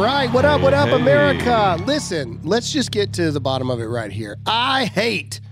All right, what up, what up, Hey. America? Listen, let's just get to the bottom of it right here. I hate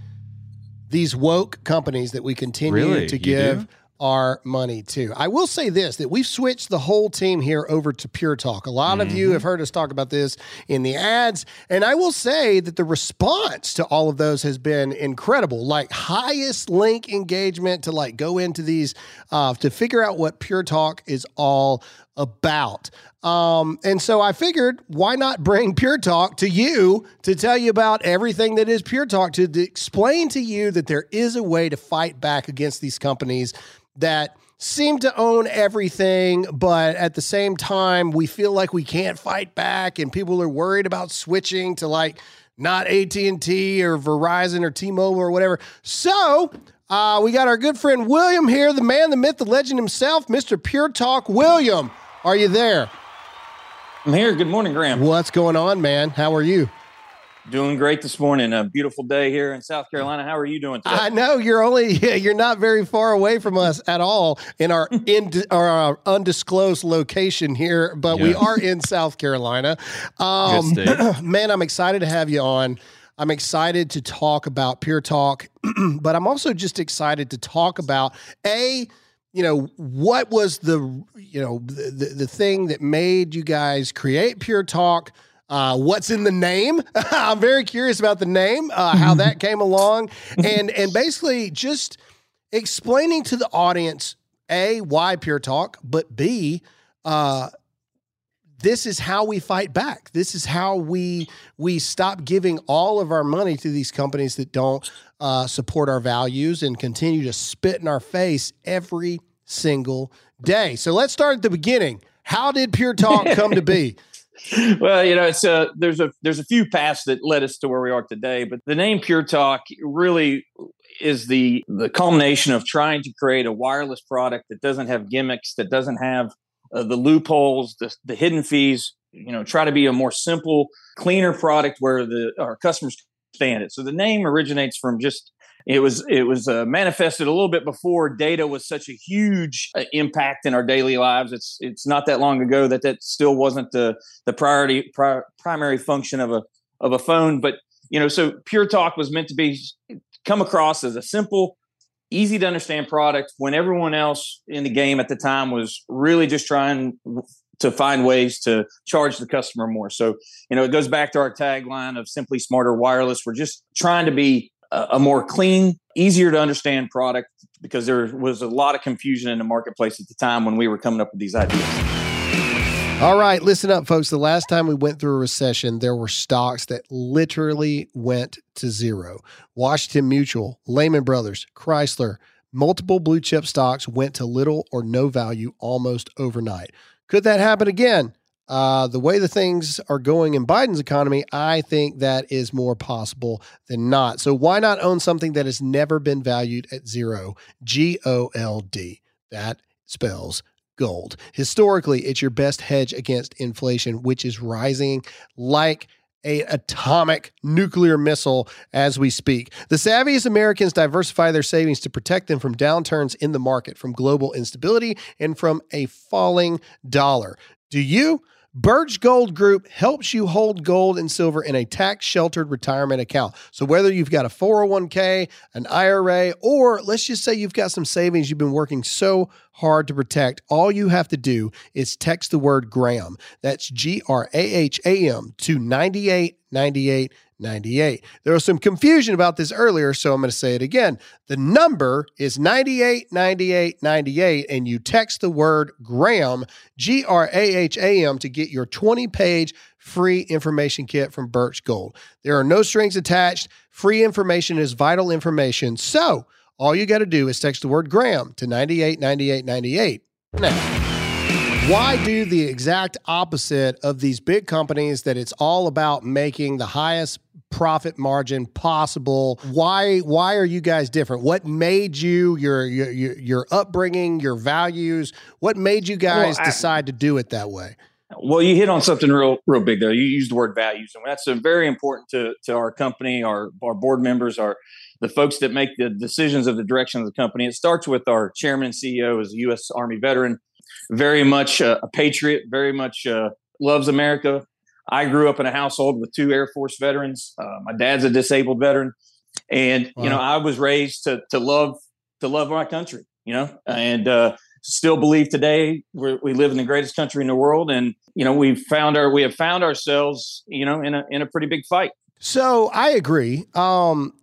these woke companies that we continue Really? to give our money to. I will say this that we've switched the whole team here over to Pure Talk. A lot of Mm-hmm. you have heard us talk about this in the ads, and I will say that the response to all of those has been incredible. Like highest link engagement to like go into these uh, to figure out what Pure Talk is all about. Um, and so I figured, why not bring Pure Talk to you to tell you about everything that is Pure Talk, to, to explain to you that there is a way to fight back against these companies that seem to own everything, but at the same time, we feel like we can't fight back, and people are worried about switching to like not AT and T or Verizon or T-Mobile or whatever. So. Uh, we got our good friend William here, the man, the myth, the legend himself, Mr. Pure Talk. William, are you there? I'm here. Good morning, Graham. What's going on, man? How are you? Doing great this morning. A beautiful day here in South Carolina. How are you doing today? I know you're only you're not very far away from us at all in our in our undisclosed location here, but we are in South Carolina. Um, Good man, I'm excited to have you on. I'm excited to talk about Pure Talk, but I'm also just excited to talk about a you know what was the you know the, the, the thing that made you guys create Pure Talk. Uh, what's in the name? I'm very curious about the name, uh, how that came along, and and basically just explaining to the audience a why Pure Talk, but b uh, this is how we fight back. This is how we we stop giving all of our money to these companies that don't uh, support our values and continue to spit in our face every single day. So let's start at the beginning. How did Pure Talk come to be? well, you know, it's a there's a there's a few paths that led us to where we are today, but the name Pure Talk really is the the culmination of trying to create a wireless product that doesn't have gimmicks, that doesn't have uh, the loopholes, the, the hidden fees. You know, try to be a more simple, cleaner product where the our customers stand it. So the name originates from just it was it was uh, manifested a little bit before data was such a huge uh, impact in our daily lives. It's it's not that long ago that that still wasn't the the priority pri- primary function of a of a phone. But you know, so Pure Talk was meant to be come across as a simple, easy to understand product when everyone else in the game at the time was really just trying to find ways to charge the customer more. So you know, it goes back to our tagline of simply smarter wireless. We're just trying to be a, more clean, easier to understand product because there was a lot of confusion in the marketplace at the time when we were coming up with these ideas. All right, listen up, folks. The last time we went through a recession, there were stocks that literally went to zero. Washington Mutual, Lehman Brothers, Chrysler, multiple blue chip stocks went to little or no value almost overnight. Could that happen again? Uh, the way the things are going in Biden's economy, I think that is more possible than not. So why not own something that has never been valued at zero? G O L D. That spells gold. Historically, it's your best hedge against inflation, which is rising like a atomic nuclear missile as we speak. The savviest Americans diversify their savings to protect them from downturns in the market, from global instability, and from a falling dollar. Do you? Birch Gold Group helps you hold gold and silver in a tax sheltered retirement account. So, whether you've got a 401k, an IRA, or let's just say you've got some savings you've been working so hard to protect, all you have to do is text the word Graham. That's G R A H A M to 9898 98. There was some confusion about this earlier, so I'm going to say it again. The number is 98, 98, 98, and you text the word Graham, G R A H A M, to get your 20 page free information kit from Birch Gold. There are no strings attached. Free information is vital information. So all you got to do is text the word Graham to 98, 98, 98. Now, why do the exact opposite of these big companies that it's all about making the highest profit margin possible why why are you guys different what made you your your your, your upbringing your values what made you guys Well, I- decide to do it that way Well, you hit on something real, real big there. You used the word values, and that's very important to to our company, our our board members, our the folks that make the decisions of the direction of the company. It starts with our chairman and CEO, as a U.S. Army veteran, very much a, a patriot, very much uh, loves America. I grew up in a household with two Air Force veterans. Uh, my dad's a disabled veteran, and wow. you know I was raised to to love to love my country. You know, and uh, still believe today we live in the greatest country in the world, and you know we've found our we have found ourselves you know in a in a pretty big fight. So I agree. Um,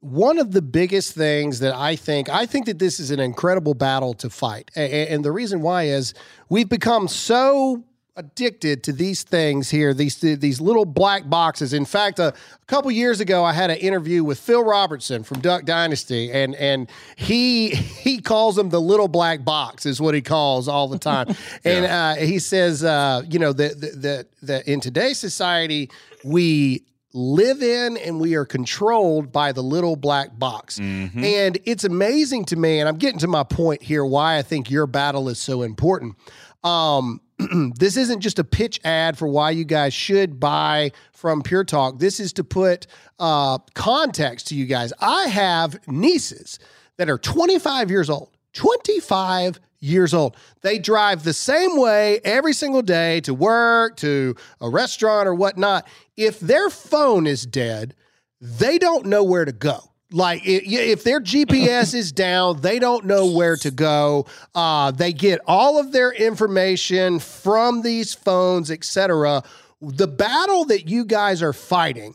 one of the biggest things that I think, I think that this is an incredible battle to fight. And the reason why is we've become so addicted to these things here, these these little black boxes. In fact, a, a couple years ago, I had an interview with Phil Robertson from Duck Dynasty, and and he he calls them the little black box, is what he calls all the time. and uh, he says, uh, you know, that that that in today's society we live in and we are controlled by the little black box. Mm-hmm. And it's amazing to me, and I'm getting to my point here why I think your battle is so important. Um, this isn't just a pitch ad for why you guys should buy from Pure Talk. This is to put uh, context to you guys. I have nieces that are 25 years old. 25 years old. They drive the same way every single day to work, to a restaurant, or whatnot. If their phone is dead, they don't know where to go. Like if their GPS is down, they don't know where to go. Uh, they get all of their information from these phones, etc. The battle that you guys are fighting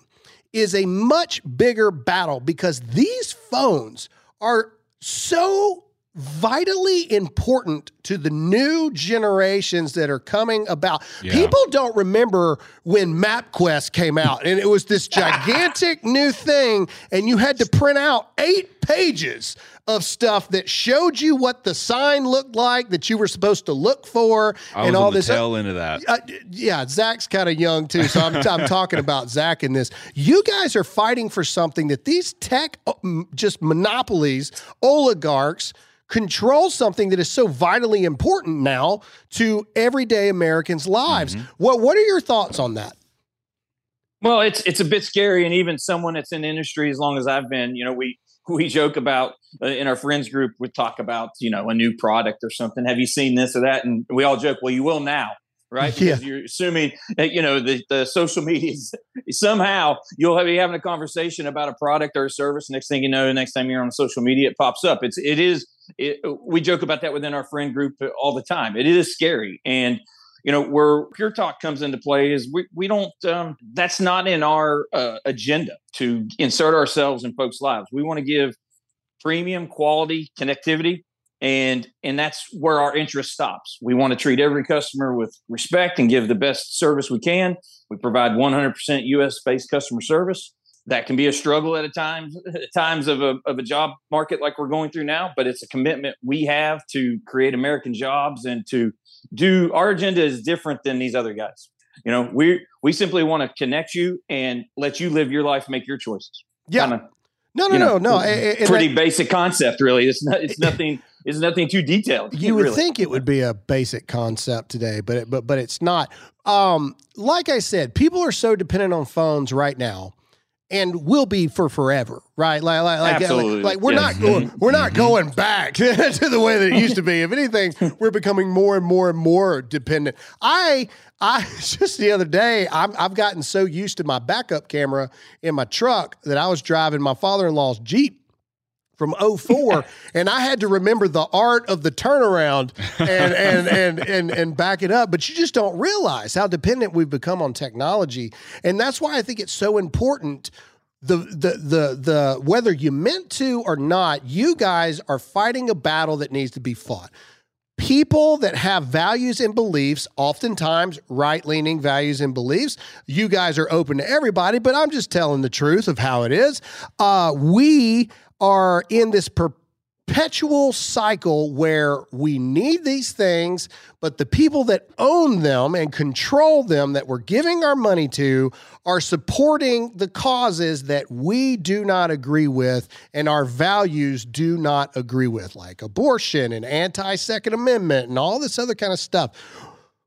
is a much bigger battle because these phones are so vitally important to the new generations that are coming about. Yeah. People don't remember when MapQuest came out and it was this gigantic new thing and you had to print out 8 pages of stuff that showed you what the sign looked like that you were supposed to look for I and all this tail into that. Uh, yeah, Zach's kind of young too, so I'm, I'm talking about Zach in this. You guys are fighting for something that these tech uh, just monopolies, oligarchs control something that is so vitally important now to everyday Americans' lives. Mm-hmm. What what are your thoughts on that? Well, it's it's a bit scary, and even someone that's in the industry as long as I've been, you know, we we joke about uh, in our friends group. We talk about you know a new product or something. Have you seen this or that? And we all joke, well, you will now right? Because yeah. you're assuming that, you know, the, the social media somehow you'll be having a conversation about a product or a service. Next thing you know, the next time you're on social media, it pops up. It's, it is, it, we joke about that within our friend group all the time. It is scary. And, you know, where Pure Talk comes into play is we, we don't, um, that's not in our uh, agenda to insert ourselves in folks' lives. We want to give premium quality connectivity and and that's where our interest stops we want to treat every customer with respect and give the best service we can we provide 100% us based customer service that can be a struggle at a time at times of a, of a job market like we're going through now but it's a commitment we have to create american jobs and to do our agenda is different than these other guys you know we we simply want to connect you and let you live your life make your choices yeah Kinda, no no no no pretty basic concept really it's not it's nothing is nothing too detailed. You would really. think it would be a basic concept today, but it, but but it's not. Um, like I said, people are so dependent on phones right now and will be for forever, right? Like, like, like, like, we're yes. not going, we're not going back to, the way that it used to be. If anything, we're becoming more and more and more dependent. I, I just the other day, i I've gotten so used to my backup camera in my truck that I was driving my father-in-law's Jeep from 04 and I had to remember the art of the turnaround and, and and and and back it up but you just don't realize how dependent we've become on technology and that's why I think it's so important the the the the whether you meant to or not you guys are fighting a battle that needs to be fought people that have values and beliefs, oftentimes right leaning values and beliefs. You guys are open to everybody, but I'm just telling the truth of how it is. Uh, we are in this perpetual cycle where we need these things, but the people that own them and control them that we're giving our money to are supporting the causes that we do not agree with and our values do not agree with, like abortion and anti Second Amendment and all this other kind of stuff.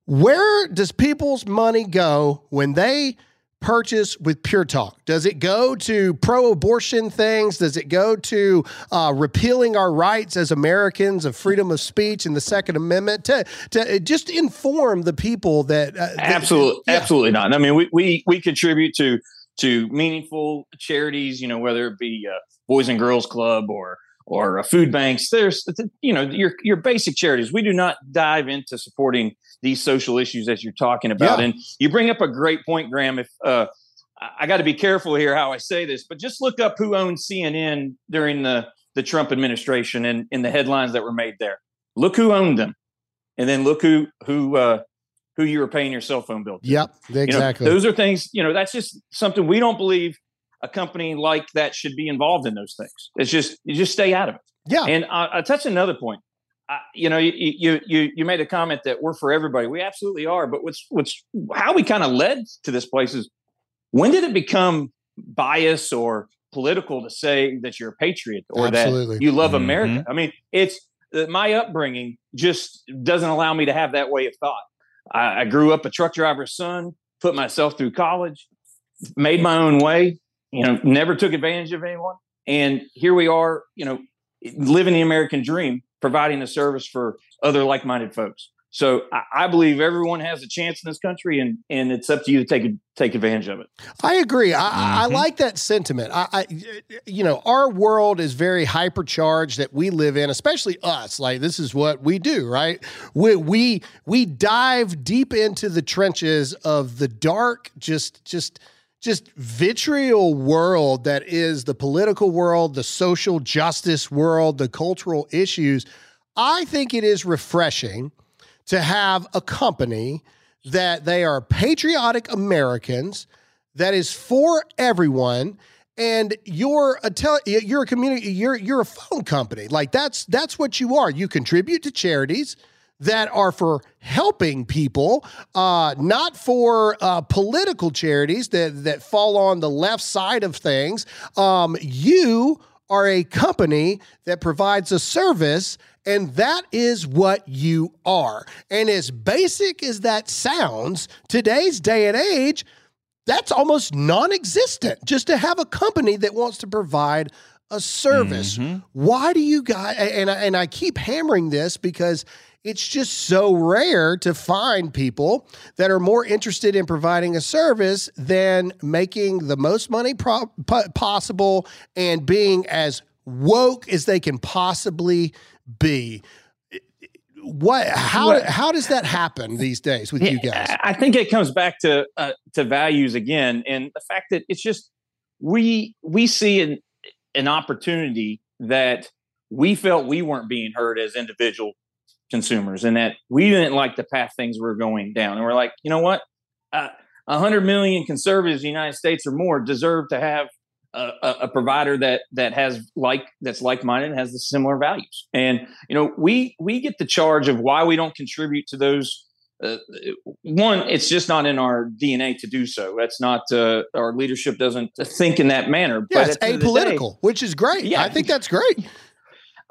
Where does people's money go when they purchase with Pure Talk? Does it go to pro abortion things? Does it go to uh, repealing our rights as Americans of freedom of speech and the Second Amendment? To, to just inform the people that. Uh, absolutely. That, yeah. Absolutely not. I mean, we, we, we contribute to to meaningful charities, you know, whether it be uh, Boys and Girls Club or or uh, food banks. There's, you know, your your basic charities. We do not dive into supporting these social issues as you're talking about. Yeah. And you bring up a great point, Graham. If uh, I got to be careful here how I say this, but just look up who owned CNN during the the Trump administration and in the headlines that were made there. Look who owned them, and then look who who uh, who you were paying your cell phone bill. To. Yep, exactly. You know, those are things. You know, that's just something we don't believe a company like that should be involved in those things. It's just you just stay out of it. Yeah. And I, I touch another point. I, you know, you, you you you made a comment that we're for everybody. We absolutely are. But what's what's how we kind of led to this place is when did it become bias or political to say that you're a patriot or absolutely. that you love mm-hmm. America? I mean, it's uh, my upbringing just doesn't allow me to have that way of thought. I, I grew up a truck driver's son, put myself through college, made my own way, you know, never took advantage of anyone. And here we are, you know, living the American dream, providing a service for other like minded folks. So I, I, believe everyone has a chance in this country, and and it's up to you to take take advantage of it. I agree. I, mm-hmm. I like that sentiment. I, I, you know, our world is very hypercharged that we live in, especially us. Like this is what we do, right? We we we dive deep into the trenches of the dark, just just just vitriol world that is the political world, the social justice world, the cultural issues. I think it is refreshing to have a company that they are patriotic Americans that is for everyone and you're a you're a community you're you're a phone company like that's that's what you are you contribute to charities that are for helping people, uh, not for uh, political charities that that fall on the left side of things. Um, you are a company that provides a service and that is what you are. And as basic as that sounds, today's day and age, that's almost non existent just to have a company that wants to provide a service. Mm-hmm. Why do you guys, and I, and I keep hammering this because it's just so rare to find people that are more interested in providing a service than making the most money pro- possible and being as woke as they can possibly be. What how how does that happen these days with you guys? I think it comes back to uh, to values again and the fact that it's just we we see an an opportunity that we felt we weren't being heard as individual consumers and that we didn't like the path things were going down and we're like you know what uh, 100 million conservatives in the united states or more deserve to have a, a, provider that that has like that's like minded and has the similar values. And you know, we we get the charge of why we don't contribute to those. Uh, one, it's just not in our DNA to do so. That's not uh, our leadership doesn't think in that manner. Yeah, but it's apolitical, day, which is great. Yeah, I think that's great.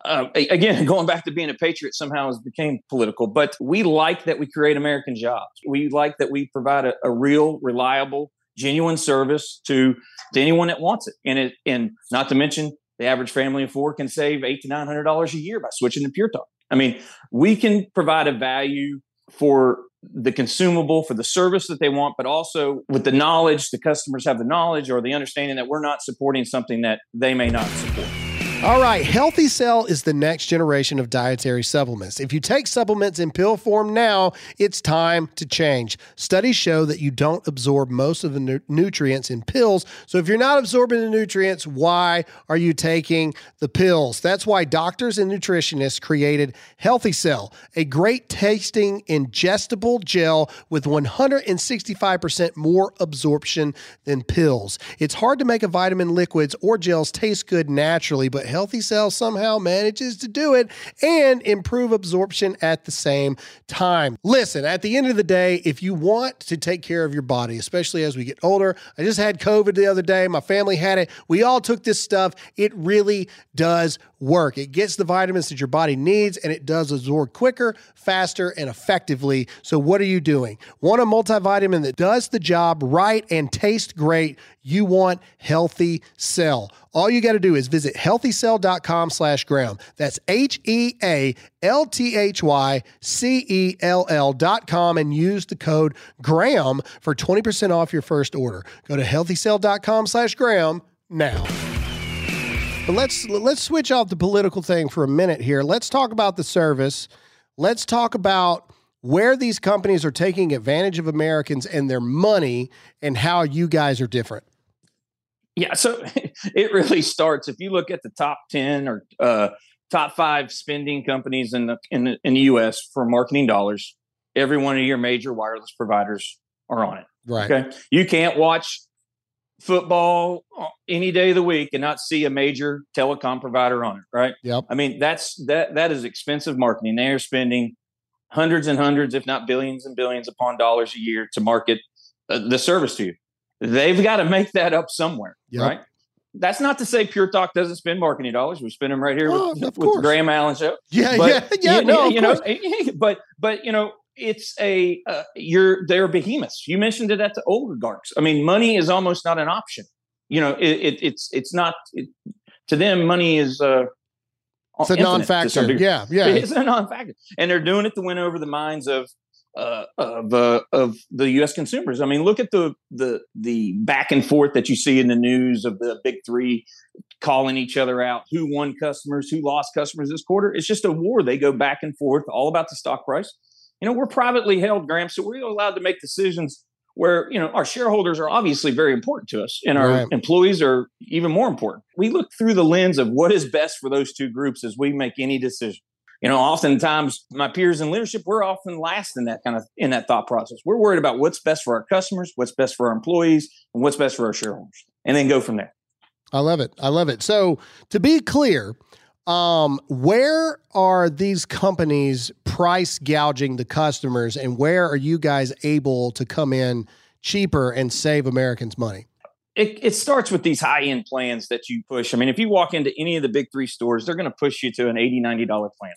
Uh, again, going back to being a patriot somehow has became political, but we like that we create American jobs. We like that we provide a, a real, reliable, genuine service to, to anyone that wants it. And it and not to mention the average family of four can save eight to nine hundred dollars a year by switching to Pure Talk. I mean, we can provide a value for the consumable for the service that they want, but also with the knowledge, the customers have the knowledge or the understanding that we're not supporting something that they may not support. All right, Healthy Cell is the next generation of dietary supplements. If you take supplements in pill form now, it's time to change. Studies show that you don't absorb most of the nu- nutrients in pills. So if you're not absorbing the nutrients, why are you taking the pills? That's why doctors and nutritionists created Healthy Cell, a great tasting ingestible gel with 165% more absorption than pills. It's hard to make a vitamin liquids or gels taste good naturally, but Healthy Cell somehow manages to do it and improve absorption at the same time. Listen, at the end of the day, if you want to take care of your body, especially as we get older, I just had COVID the other day. My family had it. We all took this stuff. It really does work. It gets the vitamins that your body needs and it does absorb quicker, faster, and effectively. So, what are you doing? Want a multivitamin that does the job right and tastes great? You want Healthy Cell. All you got to do is visit healthycell.com slash Graham. That's H E A L T H Y C E L L dot com and use the code Graham for 20% off your first order. Go to healthycell.com slash Graham now. But let's let's switch off the political thing for a minute here. Let's talk about the service. Let's talk about where these companies are taking advantage of Americans and their money and how you guys are different. Yeah, so it really starts if you look at the top 10 or uh, top 5 spending companies in the in the, in the US for marketing dollars, every one of your major wireless providers are on it. Right. Okay. You can't watch football uh, any day of the week and not see a major telecom provider on it, right? Yep. I mean, that's that that is expensive marketing. They are spending hundreds and hundreds, if not billions and billions upon dollars a year to market uh, the service to you. They've got to make that up somewhere, Yep. right? That's not to say Pure Talk doesn't spend marketing dollars. We spend them right here Oh, with, with the Graham Allen show Yeah, but yeah, yeah. you, no, you of know, but but you know, it's a uh, you're they're behemoths. You mentioned it at the oligarchs. I mean, money is almost not an option. You know, it, it it's it's not it, to them. Money is uh, It's a infinite to some non-factor. Yeah, yeah. It's a non-factor, and they're doing it to win over the minds of uh, of uh, of the U.S. consumers. I mean, look at the the the back and forth that you see in the news of the big three calling each other out. Who won customers? Who lost customers this quarter? It's just a war. They go back and forth, all about the stock price. You know, we're privately held, Graham, so we're allowed to make decisions where you know our shareholders are obviously very important to us, and our Right. employees are even more important. We look through the lens of what is best for those two groups as we make any decision you know oftentimes my peers in leadership we're often last in that kind of in that thought process we're worried about what's best for our customers what's best for our employees and what's best for our shareholders and then go from there I love it. I love it. So to be clear, um, where are these companies price gouging the customers, and where are you guys able to come in cheaper and save Americans money? it, it starts with these high end plans that you push. I mean if you walk into any of the big three stores they're going to push you to an $80, 90 dollar plan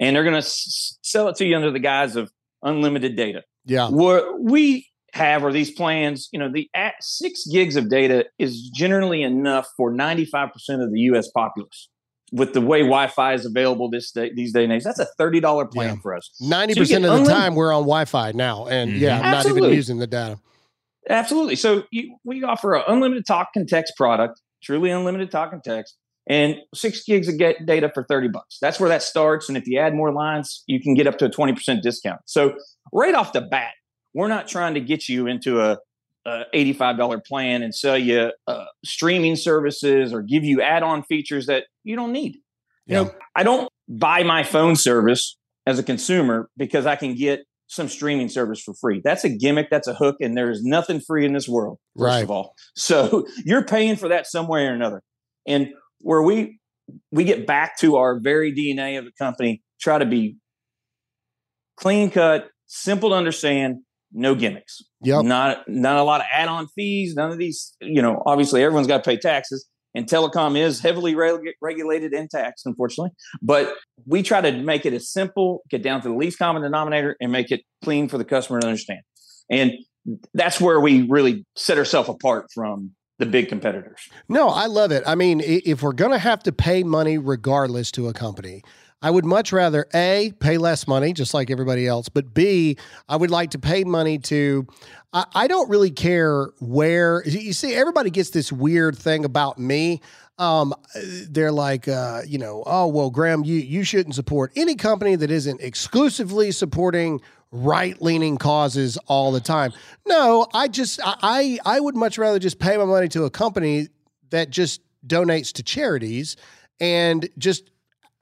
and they're going to s- sell it to you under the guise of unlimited data. Yeah, what we have are these plans you know the at six gigs of data is generally enough for 95% of the us populace with the way wi-fi is available this day, these day and age that's a $30 plan Yeah. for us Ninety so percent of the unlim- time we're on Wi-Fi now, and Mhm. yeah, I'm not even using the data. absolutely so you, we offer an unlimited talk and text product truly unlimited talk and text and six gigs of get data for 30 bucks that's where that starts and if you add more lines you can get up to a 20% discount so right off the bat we're not trying to get you into a, a $85 plan and sell you uh, streaming services or give you add-on features that you don't need. You know i don't buy my phone service as a consumer because i can get some streaming service for free. That's a gimmick that's a hook and there's nothing free in this world first Right. of all. So you're paying for that some way or another. And where we we get back to our very dna of the company try to be clean cut simple to understand no gimmicks Yep. not not a lot of add-on fees none of these you know obviously everyone's got to pay taxes and telecom is heavily reg- regulated and taxed unfortunately but we try to make it as simple get down to the least common denominator and make it clean for the customer to understand and that's where we really set ourselves apart from the big competitors No, I love it. I mean, if we're going to have to pay money regardless to a company, I would much rather A, pay less money, just like everybody else, but B, I would like to pay money to. I, I don't really care where. You see, everybody gets this weird thing about me. Um, they're like, uh, you know, oh well, Graham, you you shouldn't support any company that isn't exclusively supporting right leaning causes all the time. No, I just I I I would much rather just pay my money to a company that just donates to charities and just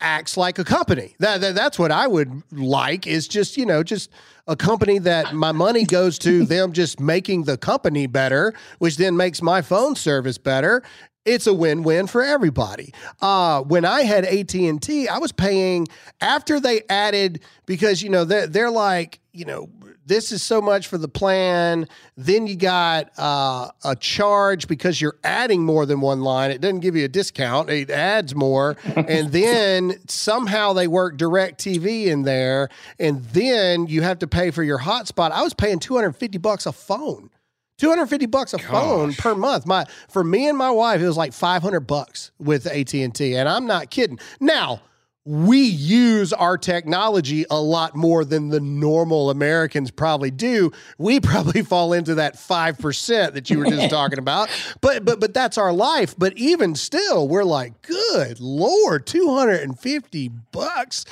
acts like a company. That, that that's what I would like is just, you know, just a company that my money goes to them just making the company better, which then makes my phone service better. It's a win-win for everybody. Uh, when I had AT&T, I was paying after they added because you know they're, they're like, you know, this is so much for the plan. Then you got uh, a charge because you're adding more than one line. It doesn't give you a discount, it adds more. and then somehow they work direct TV in there. And then you have to pay for your hotspot. I was paying 250 bucks a phone. 250 bucks a Gosh. phone per month. My for me and my wife, it was like 500 bucks with AT&T, and I'm not kidding. Now, we use our technology a lot more than the normal Americans probably do. We probably fall into that 5% that you were just talking about. But but but that's our life. But even still, we're like, good lord, 250 bucks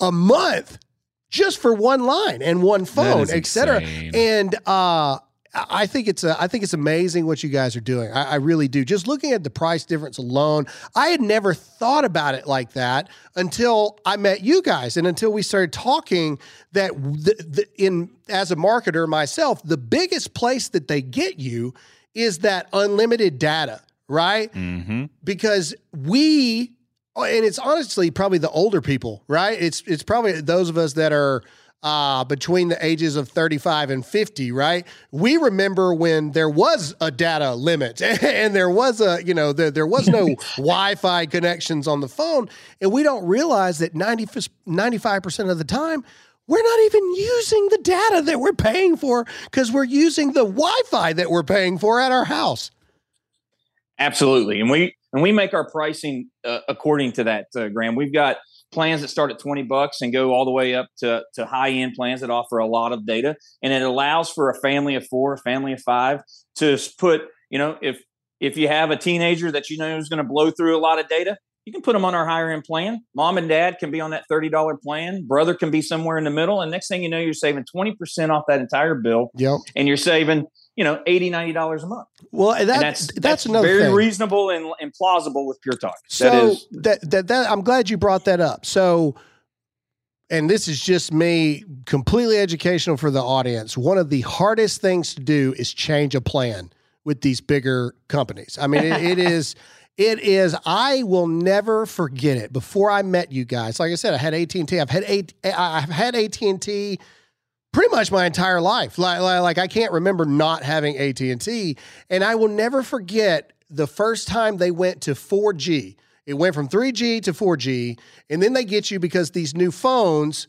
a month just for one line and one phone, etc. And uh I think it's a, I think it's amazing what you guys are doing. I, I, really do. Just looking at the price difference alone, I had never thought about it like that until I met you guys, and until we started talking. That the, the, in as a marketer myself, the biggest place that they get you is that unlimited data, right? Mm-hmm. Because we, and it's honestly probably the older people, right? It's it's probably those of us that are uh, between the ages of 35 and 50, right? We remember when there was a data limit and there was a, you know, there, there was no Wi Fi connections on the phone. And we don't realize that 90, 95% of the time, we're not even using the data that we're paying for because we're using the Wi Fi that we're paying for at our house. Absolutely. And we, and we make our pricing uh, according to that, uh, Graham. We've got plans that start at 20 bucks and go all the way up to, to high end plans that offer a lot of data. And it allows for a family of four, a family of five to put, you know, if if you have a teenager that you know is going to blow through a lot of data, you can put them on our higher end plan. Mom and dad can be on that $30 plan. Brother can be somewhere in the middle. And next thing you know, you're saving 20% off that entire bill. Yep. And you're saving you know, 80 $90 a month. Well, that, that's, that's, that's another very thing. reasonable and, and plausible with Pure Talk. So that is that, that, that I'm glad you brought that up. So, and this is just me completely educational for the audience. One of the hardest things to do is change a plan with these bigger companies. I mean, it, it is, it is. I will never forget it. Before I met you guys, like I said, I had AT and. I've had a, I've had AT and T pretty much my entire life. Like, like I can't remember not having AT and T, and I will never forget the first time they went to 4G. It went from 3G to 4G, and then they get you because these new phones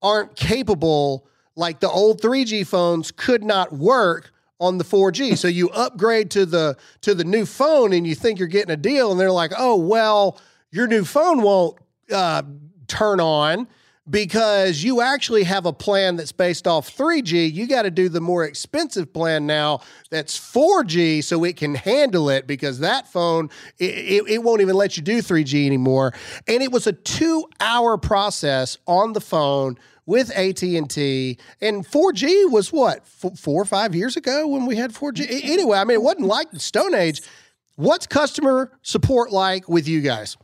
aren't capable. Like the old 3G phones could not work on the 4G. so you upgrade to the to the new phone, and you think you're getting a deal, and they're like, "Oh well, your new phone won't uh, turn on." Because you actually have a plan that's based off 3G. You got to do the more expensive plan now that's 4G so it can handle it because that phone, it, it, it won't even let you do 3G anymore. And it was a two hour process on the phone with AT&T and 4G was what f- 4 or 5 years ago when we had 4G anyway I mean it wasn't like the stone age what's customer support like with you guys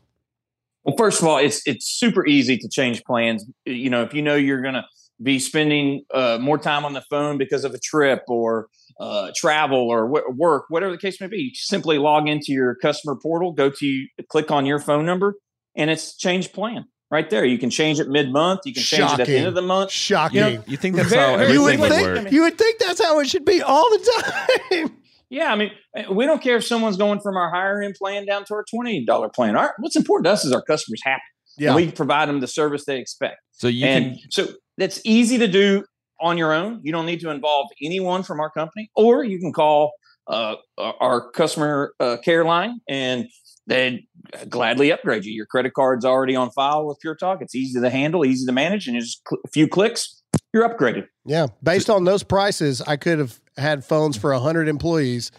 well, first of all, it's it's super easy to change plans. You know, if you know you're going to be spending uh, more time on the phone because of a trip or uh, travel or w- work, whatever the case may be, simply log into your customer portal, go to click on your phone number, and it's change plan right there. You can change it mid month. You can change Shocking. it at the end of the month. Shocking. You, know, you think that's how everything you would, would think, work? You would think that's how it should be all the time. Yeah, I mean, eh, we don't care if someone's going from our higher end plan down to our twenty dollar plan. Our, what's important to us is our customers happy. Yeah, and we provide them the service they expect. So you and can, so that's easy to do on your own. You don't need to involve anyone from our company, or you can call uh, our customer uh, care line and they'd gladly upgrade you. Your credit card's already on file with Pure Talk. It's easy to handle, easy to manage, and just a few clicks, you're upgraded. Yeah, based on those prices, I could have had phones for hundred employees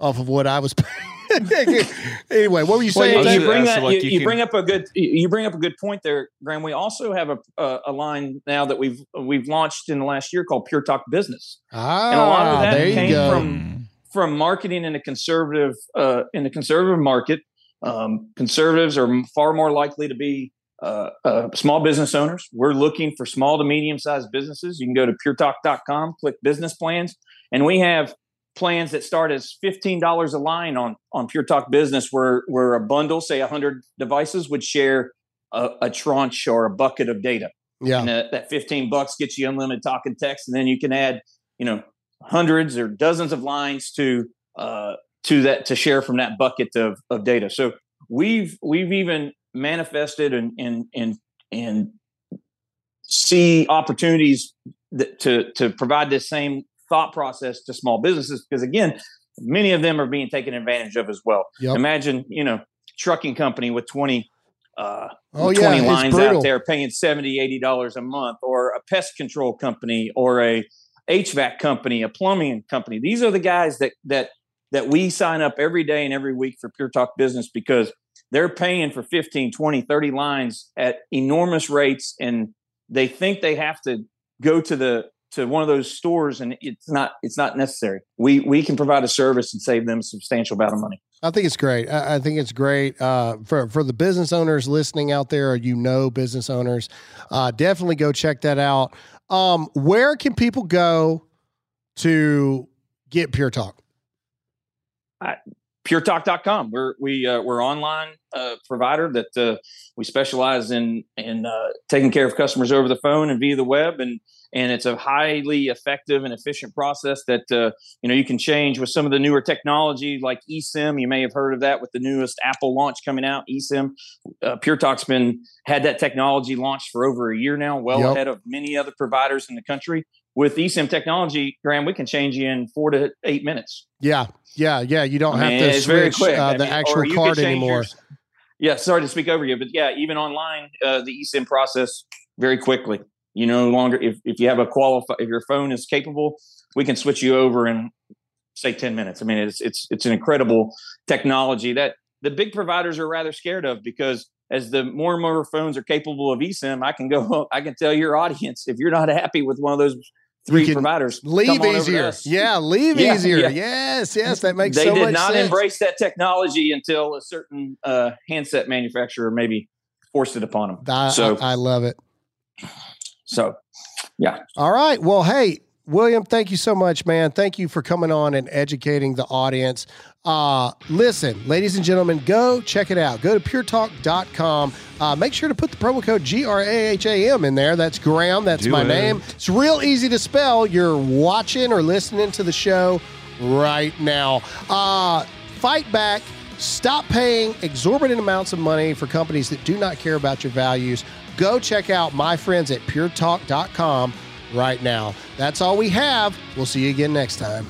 off of what I was paying. anyway, what were you saying? Well, you, bring, that, you, you, bring up a good you bring up a good point there, Graham. We also have a, a, a line now that we've we've launched in the last year called Pure Talk Business, ah, and a lot of that came from from marketing in a conservative uh, in the conservative market. Um, conservatives are far more likely to be uh, uh, small business owners. We're looking for small to medium sized businesses. You can go to puretalk.com, click business plans, and we have plans that start as $15 a line on, on Pure Talk Business, where, where a bundle, say 100 devices, would share a, a tranche or a bucket of data. Yeah. And that 15 bucks gets you unlimited talking text. And then you can add, you know, hundreds or dozens of lines to, uh, to that, to share from that bucket of, of data. So we've, we've even manifested and, and, and, and see opportunities that, to, to provide this same thought process to small businesses. Because again, many of them are being taken advantage of as well. Yep. Imagine, you know, trucking company with 20, uh, Oh, 20 yeah, lines out there paying 70 80 dollars a month or a pest control company or a hvac company a plumbing company these are the guys that that that we sign up every day and every week for pure talk business because they're paying for 15 20 30 lines at enormous rates and they think they have to go to the to one of those stores and it's not it's not necessary we we can provide a service and save them a substantial amount of money I think it's great. I, I think it's great uh, for for the business owners listening out there, or you know, business owners. Uh, definitely go check that out. Um, where can people go to get Pure Talk? puretalk.com we're we uh, we're online uh, provider that uh, we specialize in in uh, taking care of customers over the phone and via the web and and it's a highly effective and efficient process that uh, you know you can change with some of the newer technology like eSIM. You may have heard of that with the newest Apple launch coming out. eSIM, uh, Pure Talk's been had that technology launched for over a year now, well Yep. ahead of many other providers in the country. With eSIM technology, Graham, we can change you in four to eight minutes. Yeah, yeah, yeah. You don't I have mean, to it's very switch uh, the mean, actual card anymore. your- yeah, sorry to speak over you, but yeah, even online, uh, the eSIM process very quickly. You no longer if if you have a qualify if your phone is capable, we can switch you over in say ten minutes. I mean, it's it's it's an incredible technology that the big providers are rather scared of because as the more and more phones are capable of eSIM, I can go I can tell your audience if you're not happy with one of those three providers, Leave come on over to easier. Yeah, leave Yeah, easier. yeah. Yes, yes. That makes sense. they so did not sense. embrace that technology until a certain uh, handset manufacturer maybe forced it upon them. I, so, I, I love it. so yeah. All right. Well, hey, William, thank you so much, man. Thank you for coming on and educating the audience. Uh, listen, ladies and gentlemen, go check it out. Go to puretalk.com. Uh, make sure to put the promo code G R A H A M in there. That's Graham. That's Do my it. name. It's real easy to spell. You're watching or listening to the show right now. Uh, fight back. Stop paying exorbitant amounts of money for companies that do not care about your values. Go check out my friends at puretalk.com right now. That's all we have. We'll see you again next time.